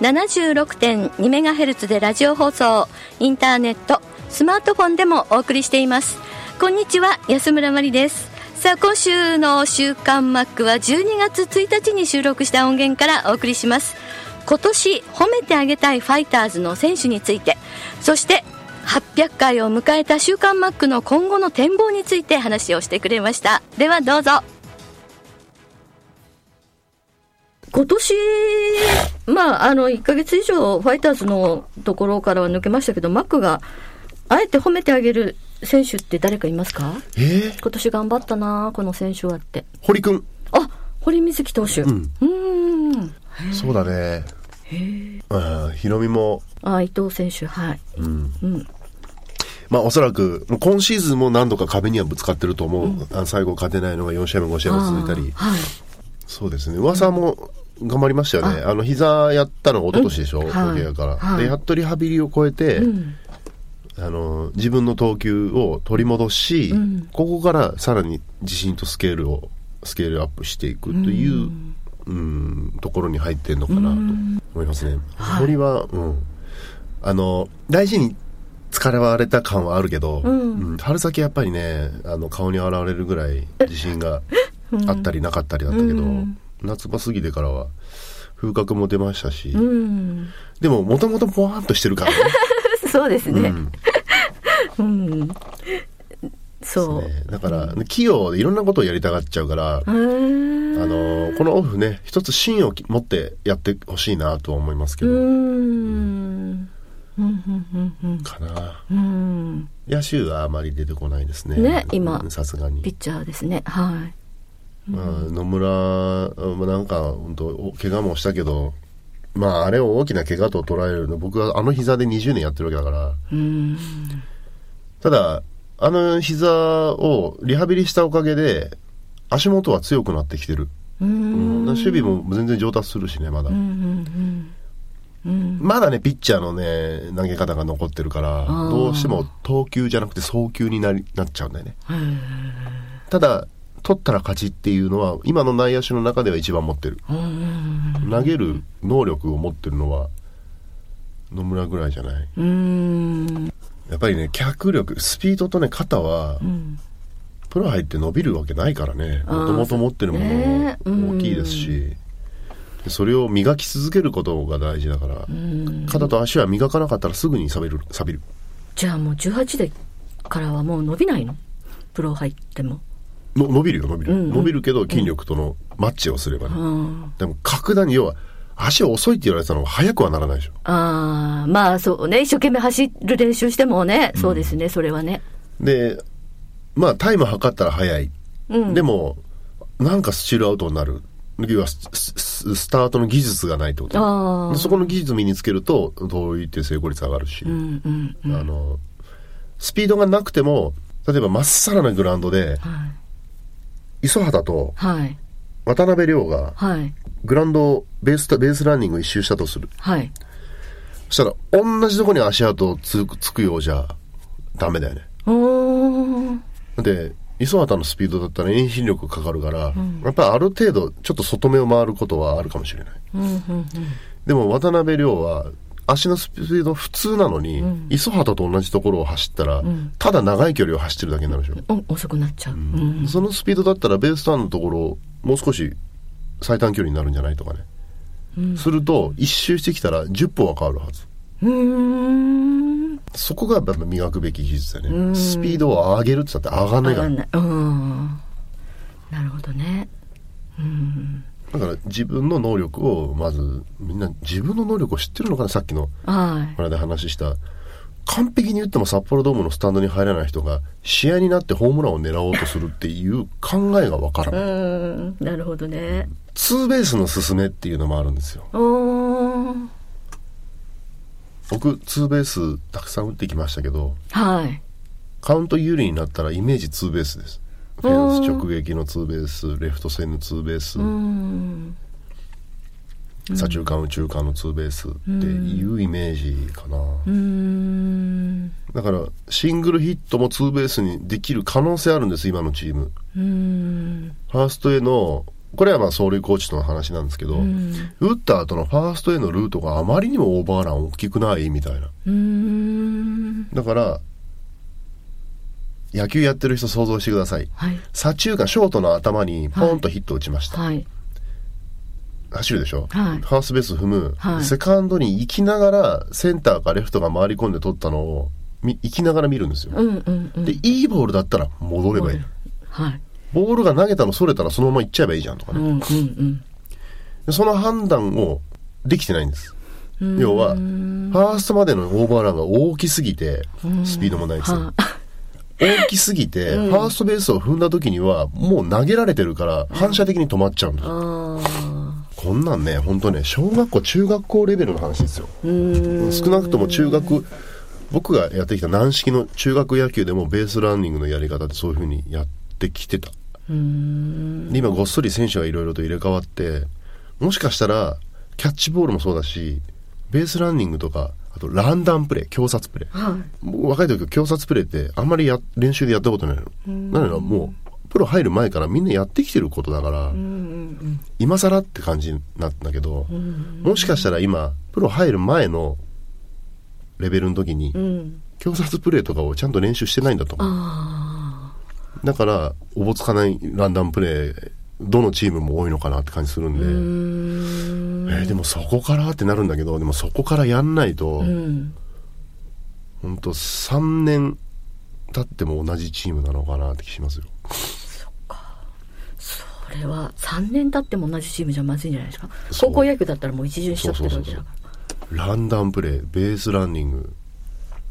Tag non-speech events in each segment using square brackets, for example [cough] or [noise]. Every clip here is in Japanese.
76.2MHz でラジオ放送インターネットスマートフォンでもお送りしています。こんにちは安村まりです。さあ今週の週刊マックは12月1日に収録した音源からお送りします。今年褒めてあげたいファイターズの選手についてそして800回を迎えた週刊マックの今後の展望について話をしてくれました。ではどうぞ。今年、まあ、あの、1ヶ月以上、ファイターズのところからは抜けましたけど、マックが、あえて褒めてあげる選手って誰かいますか？えー、今年頑張ったなこの選手はって。堀くんあ、堀瑞希投手。うんーん。そうだねうんヒロミもあ、伊藤選手、はい。うんうん。まあおそらく今シーズンも何度か壁にはぶつかってると思う、あの最後勝てないのが4試合目5試合目続いたりはい。そうですね。噂も頑張りましたよね、あ。の膝やったのが一昨年でしょ、うん。大怪我から、はい。でやっとリハビリを超えて、うん。あの自分の投球を取り戻し、うん。ここからさらに自信とスケールをスケールアップしていくという、うん、ところに入ってんのかなと思いますね。堀は、うん、あの大事に疲れわれた感はあるけど、うん。春先やっぱりねあの顔に現れるぐらい自信が [laughs] あったりなかったりだったけど、うん夏場過ぎてからは風格も出ましたし、うん。でももともとポワーンとしてるからね。[laughs] そうですね。うん [laughs] うん。そう。ねだから、器用でいろんなことをやりたがっちゃうから、あの、このオフね、一つ芯を持ってやってほしいなとは思いますけど、うーん。うん、うん、うん、かな。野手はあまり出てこないですね。ね今さすがにピッ。チャーですね。はい。まあ、野村、まあなんか、本当怪我もしたけど、まあ、あれを大きな怪我と捉えるの、僕はあの膝で20年やってるわけだから、うん。ただ、あの膝をリハビリしたおかげで、足元は強くなってきてる。守備も全然上達するしね、まだ。まだね、ピッチャーのね、投げ方が残ってるから、ーどうしても投球じゃなくて送球になりなっちゃうんだよね。うん。ただ、取ったら勝ちっていうのは、今の内野手の中では一番持ってる。うん。投げる能力を持ってるのは、野村ぐらいじゃない？うん。やっぱりね、脚力、スピードとね、肩は、うん。プロ入って伸びるわけないからね。もともと持ってるものも大きいですし、それを磨き続けることが大事だから、うん。肩と足は磨かなかったらすぐに錆びる。錆びる。じゃあもう18でからはもう伸びないの？プロ入っても。の伸びるよ伸びる、うんうん。伸びるけど筋力とのマッチをすればね、うん。でも格段に要は足遅いって言われてたのが速くはならないでしょ。ああ、まあそうね。一生懸命走る練習してもね、そうですね、それはね。でまあタイム測ったら速い、うん。でもなんかスチールアウトになる。要はスタートの技術がないってこと。そこの技術身につけるとどういって成功率上がるし、うんうんうん。あのスピードがなくても例えばまっさらなグラウンドではい。磯畑とはい。渡辺亮がはい。グラウンドをベースベースランニング一周したとするはい。そしたら、同じとこに足跡つくつくようじゃ、ダメだよね。で、磯畑のスピードだったら遠心力かかるから、やっぱりある程度、ちょっと外目を回ることはあるかもしれない。うんうんうん。でも、渡辺亮は、足のスピード普通なのに、磯畑と同じところを走ったら、ただ長い距離を走ってるだけになるでしょ。お遅くなっちゃう。うん。そのスピードだったら、ベースターンのところ、もう少し最短距離になるんじゃないとかね。すると一周してきたら10歩は変わるはず。そこがやっぱ磨くべき技術だよね。スピードを上げるって言ったって上がんないから。なるほどね。うんだから自分の能力をまずみんな自分の能力を知ってるのかなさっきのはい。これで話した。完璧に言っても札幌ドームのスタンドに入らない人が試合になってホームランを狙おうとするっていう考えがわからうない、ん。なるほどね。ツーベースの進めっていうのもあるんですよ。僕ツーベースたくさん打ってきましたけどはい。カウント有利になったらイメージツーベースですフェンス直撃のツーベースレフト線のツーベース、うん。左中間右中間のツーベースっていうイメージかな、うん。だからシングルヒットもツーベースにできる可能性あるんです今のチーム。うん。ファーストへのこれはまあ走塁コーチとの話なんですけど、打った後のファーストへのルートがあまりにもオーバーラン大きくないみたいな。うん。だから野球やってる人想像してください。はい。左中間ショートの頭にポンとヒット打ちました、はい。走るでしょ、はい。ファーストベース踏む、はい。セカンドに行きながらセンターかレフトが回り込んで取ったのをみ行きながら見るんですよ、うんうんうん。でいいボールだったら戻ればいい、はい。ボールが投げたのそれたらそのまま行っちゃえばいいじゃんとかね、うんうんうん。でその判断をできてないんです。要はファーストまでのオーバーランが大きすぎてスピードもないです大きすぎて、ファーストベースを踏んだ時にはもう投げられてるから反射的に止まっちゃうんですよ。あこんなんね本当ね小学校中学校レベルの話ですよ。少なくとも中学僕がやってきた軟式の中学野球でもベースランニングのやり方でそういうふうにやってきてた。で今ごっそり選手がいろいろと入れ替わってもしかしたらキャッチボールもそうだしベースランニングとかあとランダムプレー強殺プレーはい。僕若い時強殺プレーってあんまりや練習でやったことないのなのでもうプロ入る前からみんなやってきてることだから、今更って感じになったんだけど、もしかしたら今プロ入る前のレベルの時に、うん。強殺プレーとかをちゃんと練習してないんだと思う。あだからおぼつかないランダムプレーどのチームも多いのかなって感じするんで、ん。えーでもそこからってなるんだけどでもそこからやんないと、うん。本当3年経っても同じチームなのかなって気しますよ。これは3年経っても同じチームじゃまずいんじゃないですか？高校野球だったらもう一巡しちゃってるわけだかランダムプレーベースランニング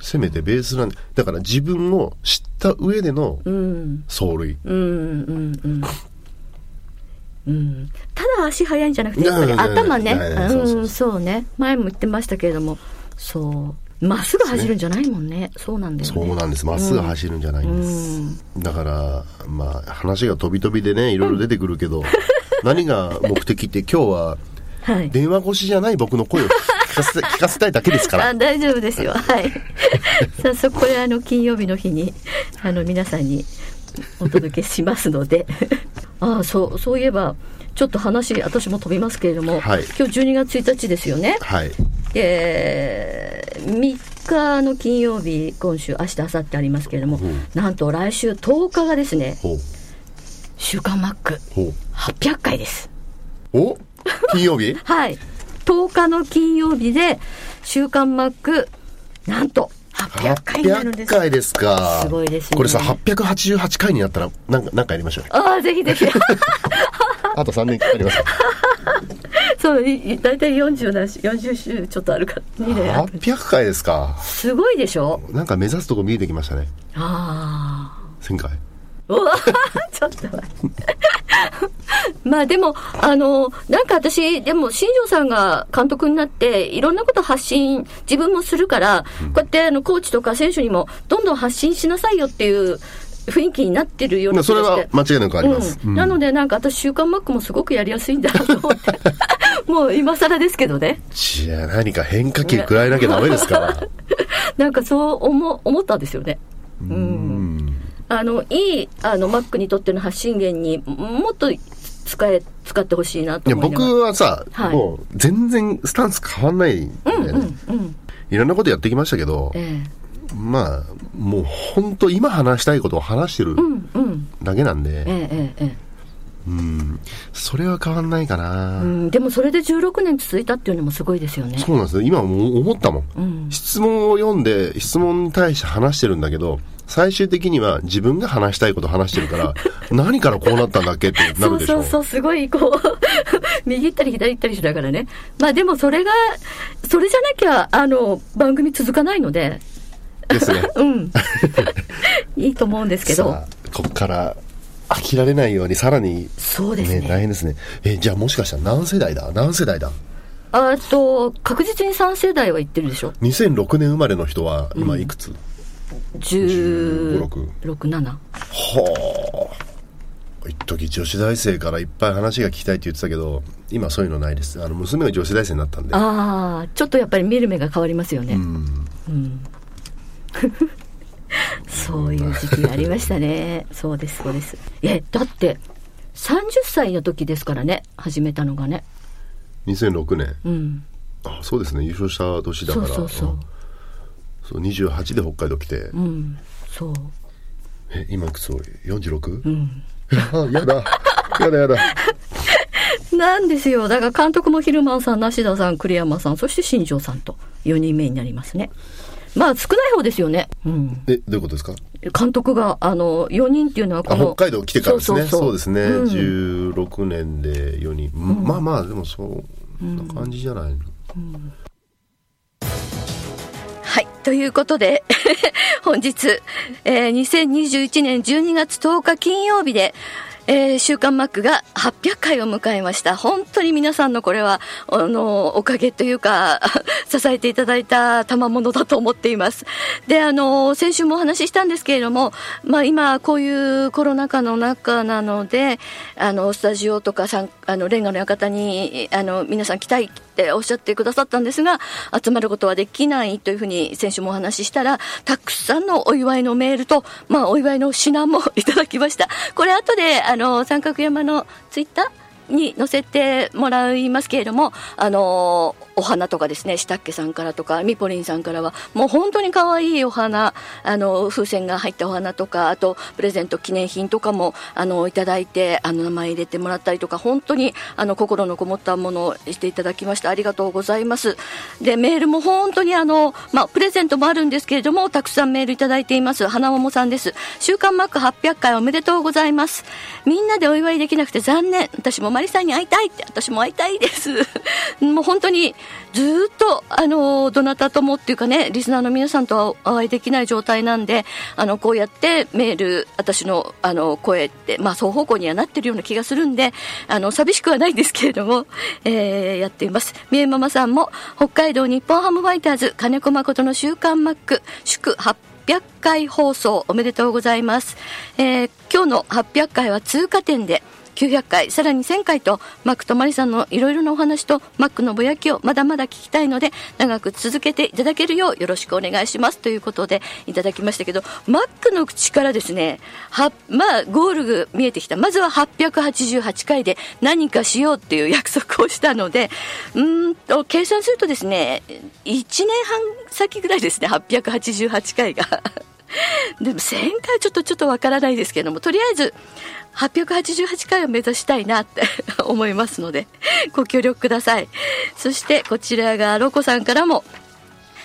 せめてベースランだから自分を知った上でのらうん。走塁。うんうんうんうん。ただ足速いんじゃなくてやっぱり頭ね。うんそうね。前も言ってましたけれどもそう。まっすぐ走るんじゃないもんね。そうなんだよね。そうなんです。まっすぐ走るんじゃないんです、だからまあ話が飛び飛びでねいろいろ出てくるけど、何が目的って今日ははい。電話越しじゃない僕の声を聞かせ聞かせたいだけですから。あ大丈夫ですよ。はい。[laughs] 早速これあの金曜日の日にあの皆さんにお届けしますので。[laughs] ああそうそういえばちょっと話私も飛びますけれども、はい。今日12月1日ですよね。はい。で3日の金曜日今週明日明後日ありますけれども、うん。なんと来週10日がですねほう「週刊マックほ800回です。うお？金曜日？[laughs] はい。10日の金曜日で「週刊マック」なんと800回で800す回ですか。すごいですね。これさ888回になったらなんかなんかやりましょう。よああぜひぜひ。[laughs] あと3年かかります。[laughs] そういい大体40だし40週ちょっとあるか2年ある800回ですか。すごいでしょ？なんか目指すとこ見えてきましたね。ああ1000回。うわ [laughs] ちょっと待って。まあでも、あの、なんか私、でも、新庄さんが監督になって、いろんなこと発信、自分もするから、こうやって、あの、コーチとか選手にも、どんどん発信しなさいよっていう雰囲気になってるような気それ。は間違いなくあります、うんなので、なんか私、週刊マックもすごくやりやすいんだなと思って。[laughs] もう今更ですけどね。じゃあ何か変化球食らえなきゃダメですから [laughs] なんかそう思思ったんですよね。うんあのいいあのマックにとっての発信源にもっと使え使ってほしいなと思い僕はさ、はい。もう全然スタンス変わんないんだよね、うんいろんなことやってきましたけど、えまあもう本当今話したいことを話してるえうんうんだけなん。で、えええええ。うんそれは変わんないかな、うん、でもそれで16年続いたっていうのもすごいですよね。そうなんですよ。今もう思ったもん、うん。質問を読んで質問に対して話してるんだけど最終的には自分が話したいこと話してるから [laughs] 何からこうなったんだっけってなそうるでしょ。そうそうすごいこう [laughs] 右行ったり左行ったりしながらね。まあでもそれがそれじゃなきゃあの番組続かないので。ですね。[laughs] うん。いいと思うんですけど。さあここから飽きられないようにさらにそうですね。ね大変ですね。えじゃあもしかしたら何世代だ？何世代だ？あと確実に3世代は行ってるでしょ。2006年生まれの人は今いくつ、16 16 7はあ。一時女子大生からいっぱい話が聞きたいって言ってたけど今そういうのないです。あの娘が女子大生になったんで。ああちょっとやっぱり見る目が変わりますよね、うん。[laughs] そういう時期がありましたね。そうですそうです。えだって30歳の時ですからね始めたのがね。2006年。うん。あそうですね。優勝した年だから。そうそうそうそう28で北海道来て、うんそう。え今いくつ 46? うん。あ [laughs] やだ。やだやだ。[laughs] なんですよ。だから監督もヒルマンさん梨田さん栗山さんそして新庄さんと4人目になりますね。まあ少ない方ですよね。うん。えどういうことですか？監督があの4人っていうのはこあの北海道来てからですね。そうですね、うん。16年で4人、まあまあでもそん。な感じじゃないの、はい。ということで、[laughs] 本日、えー2021年12月10日金曜日で、えー週刊マックが800回を迎えました。本当に皆さんのこれは、あの、おかげというか、[laughs] 支えていただいた賜物だと思っています。で、あの、先週もお話ししたんですけれども、まあ今、こういうコロナ禍の中なので、あの、スタジオとかさん、あの、レンガの館に、あの、皆さん来たいっておっしゃってくださったんですが、集まることはできないというふうに先週もお話ししたら、たくさんのお祝いのメールと、まあ、お祝いの品もいただきました。これ後で、あの、三角山のツイッターに載せてもらいますけれども、あのお花とかですね、したっけさんからとか、みぽりんさんからは、もう本当に可愛いお花、あの、風船が入ったお花とか、あと、プレゼント記念品とかも、あの、いただいて、あの、名前入れてもらったりとか、本当に、あの、心のこもったものをしていただきました。ありがとうございます。で、メールも本当にあの、まあ、プレゼントもあるんですけれども、たくさんメールいただいています。花桃さんです。週刊マック800回おめでとうございます。みんなでお祝いできなくて残念。私もマリさんに会いたいって、私も会いたいです。[laughs] もう本当に、ずっと、あの、どなたともっていうかね、リスナーの皆さんとはお会いできない状態なんで、あの、こうやってメール、私の、あの、声って、まあ、双方向にはなってるような気がするんで、あの、寂しくはないんですけれども、えー、やっています。みえママさんも、北海道日本ハムファイターズ、金子誠の週刊マック、祝800回放送おめでとうございます。えー今日の800回は通過点で、900回、さらに1000回と、マックとマリさんのいろいろなお話と、マックのぼやきをまだまだ聞きたいので、長く続けていただけるようよろしくお願いしますということでいただきましたけど、マックの口からですね、は、まあ、ゴールが見えてきた。まずは888回で何かしようっていう約束をしたので、うんと、計算するとですね、1年半先ぐらいですね、888回が。[laughs] でも1000回はちょっとちょっとわからないですけどもとりあえず888回を目指したいなって [laughs] 思いますのでご協力ください。そしてこちらがロコさんからも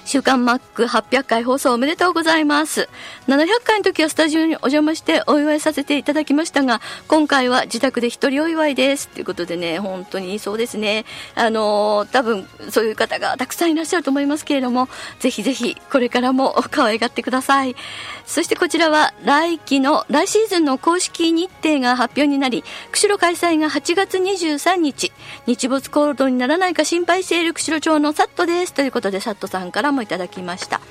週刊マック800回放送おめでとうございます。700回の時はスタジオにお邪魔してお祝いさせていただきましたが、今回は自宅で一人お祝いです。ということでね、本当にそうですね。あのー多分そういう方がたくさんいらっしゃると思いますけれども、ぜひぜひこれからも [laughs] 可愛がってください。そしてこちらは来期の、来シーズンの公式日程が発表になり、釧路開催が8月23日、日没行動にならないか心配している釧路町のサットです。ということで、サットさんからもいただきました。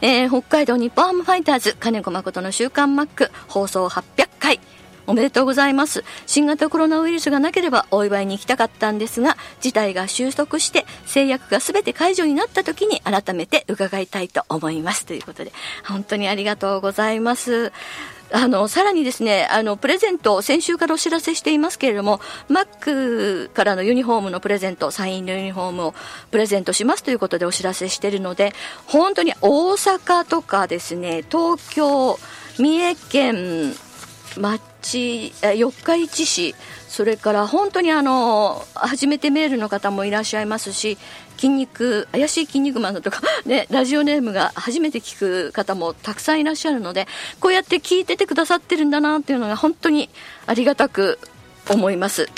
えー北海道日本ハムファイターズ、金子誠の週刊マック、放送800回。おめでとうございます。新型コロナウイルスがなければお祝いに行きたかったんですが、事態が収束して制約が全て解除になった時に改めて伺いたいと思います。ということで、本当にありがとうございます。あの、さらにですね、あの、プレゼント先週からお知らせしていますけれども、マックからのユニフォームのプレゼント、サインのユニフォームをプレゼントしますということでお知らせしているので、本当に大阪とかですね、東京、三重県、町四日市市それから本当にあの初めてメールの方もいらっしゃいますし筋肉怪しい筋肉マンだとか、[laughs] ね、ラジオネームが初めて聞く方もたくさんいらっしゃるのでこうやって聞いててくださってるんだなっていうのが本当にありがたく思います。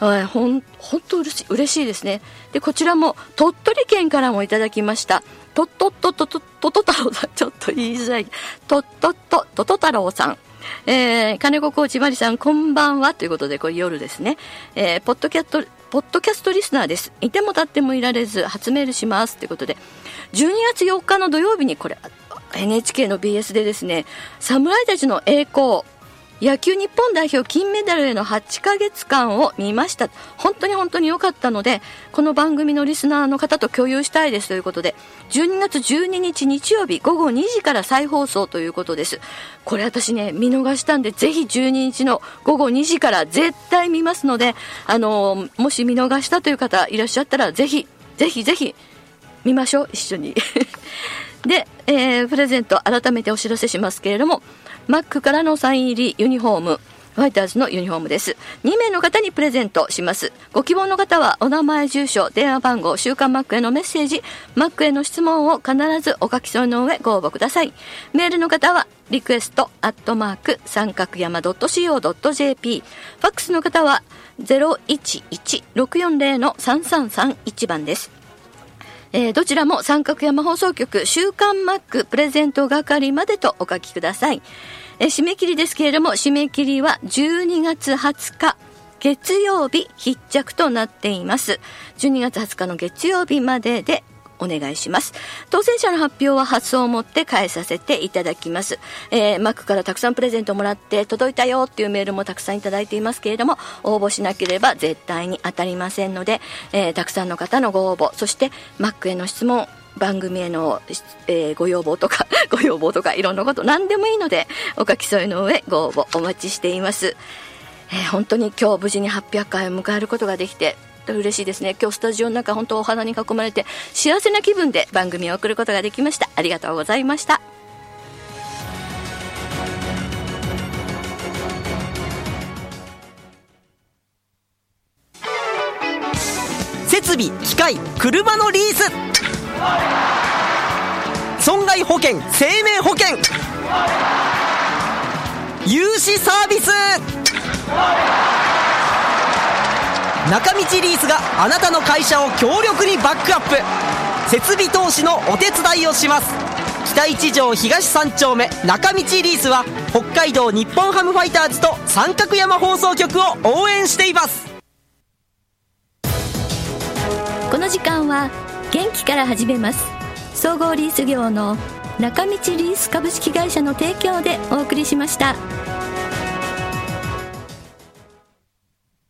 はい、ほん本当嬉しい嬉しいですね。でこちらも鳥取県からもいただきました。とっとっととととと太郎さんちょっと言いづらい。とっとっととと太郎さん。えー、金子コーチマリさんこんばんはということでこれ夜ですね、えー、ポッドキャストポッドキャストリスナーです。いても立ってもいられず発メールしますということで。12月4日の土曜日にこれ NHK の BS でですね侍たちの栄光野球日本代表金メダルへの8ヶ月間を見ました。本当に本当に良かったのでこの番組のリスナーの方と共有したいですということで12月12日日曜日午後2時から再放送ということです。これ私ね見逃したんでぜひ12日の午後2時から絶対見ますのであのもし見逃したという方いらっしゃったらぜひぜひぜひ見ましょう。一緒に。で、えー、プレゼント改めてお知らせしますけれどもマックからのサイン入りユニフォームファイターズのユニフォームです。2名の方にプレゼントします。ご希望の方は、お名前、住所、電話番号、週刊マックへのメッセージ、マックへの質問を必ずお書き添えの上ご応募ください。メールの方は、リクエスト、アットマーク、三角山 .co.jp。ファックスの方は、011-640-3331番です。えー、どちらも三角山放送局週刊マックプレゼント係までとお書きください。えー、締め切りですけれども、締め切りは12月20日。月曜日必着となっています。12月20日の月曜日まででお願いします。当選者の発表は発送をもって返させていただきます。えー、マックからたくさんプレゼントもらって届いたよっていうメールもたくさんいただいていますけれども、応募しなければ絶対に当たりませんので、えー、たくさんの方のご応募、そしてマックへの質問、番組への、えー、ご要望とか、[laughs] ご要望とかいろんなこと何でもいいので、お書き添えの上ご応募お待ちしています。えー、本当に今日無事に800回を迎えることができて嬉しいですね。今日スタジオの中本当お花に囲まれて幸せな気分で番組を送ることができました。ありがとうございました。設備機械車のリース。損害保険生命保険。融資サービス。中道リースがあなたの会社を強力にバックアップ。設備投資のお手伝いをします。北一条東三丁目中道リースは北海道日本ハムファイターズと三角山放送局を応援しています。この時間は元気から始めます。総合リース業の中道リース株式会社の提供でお送りしました。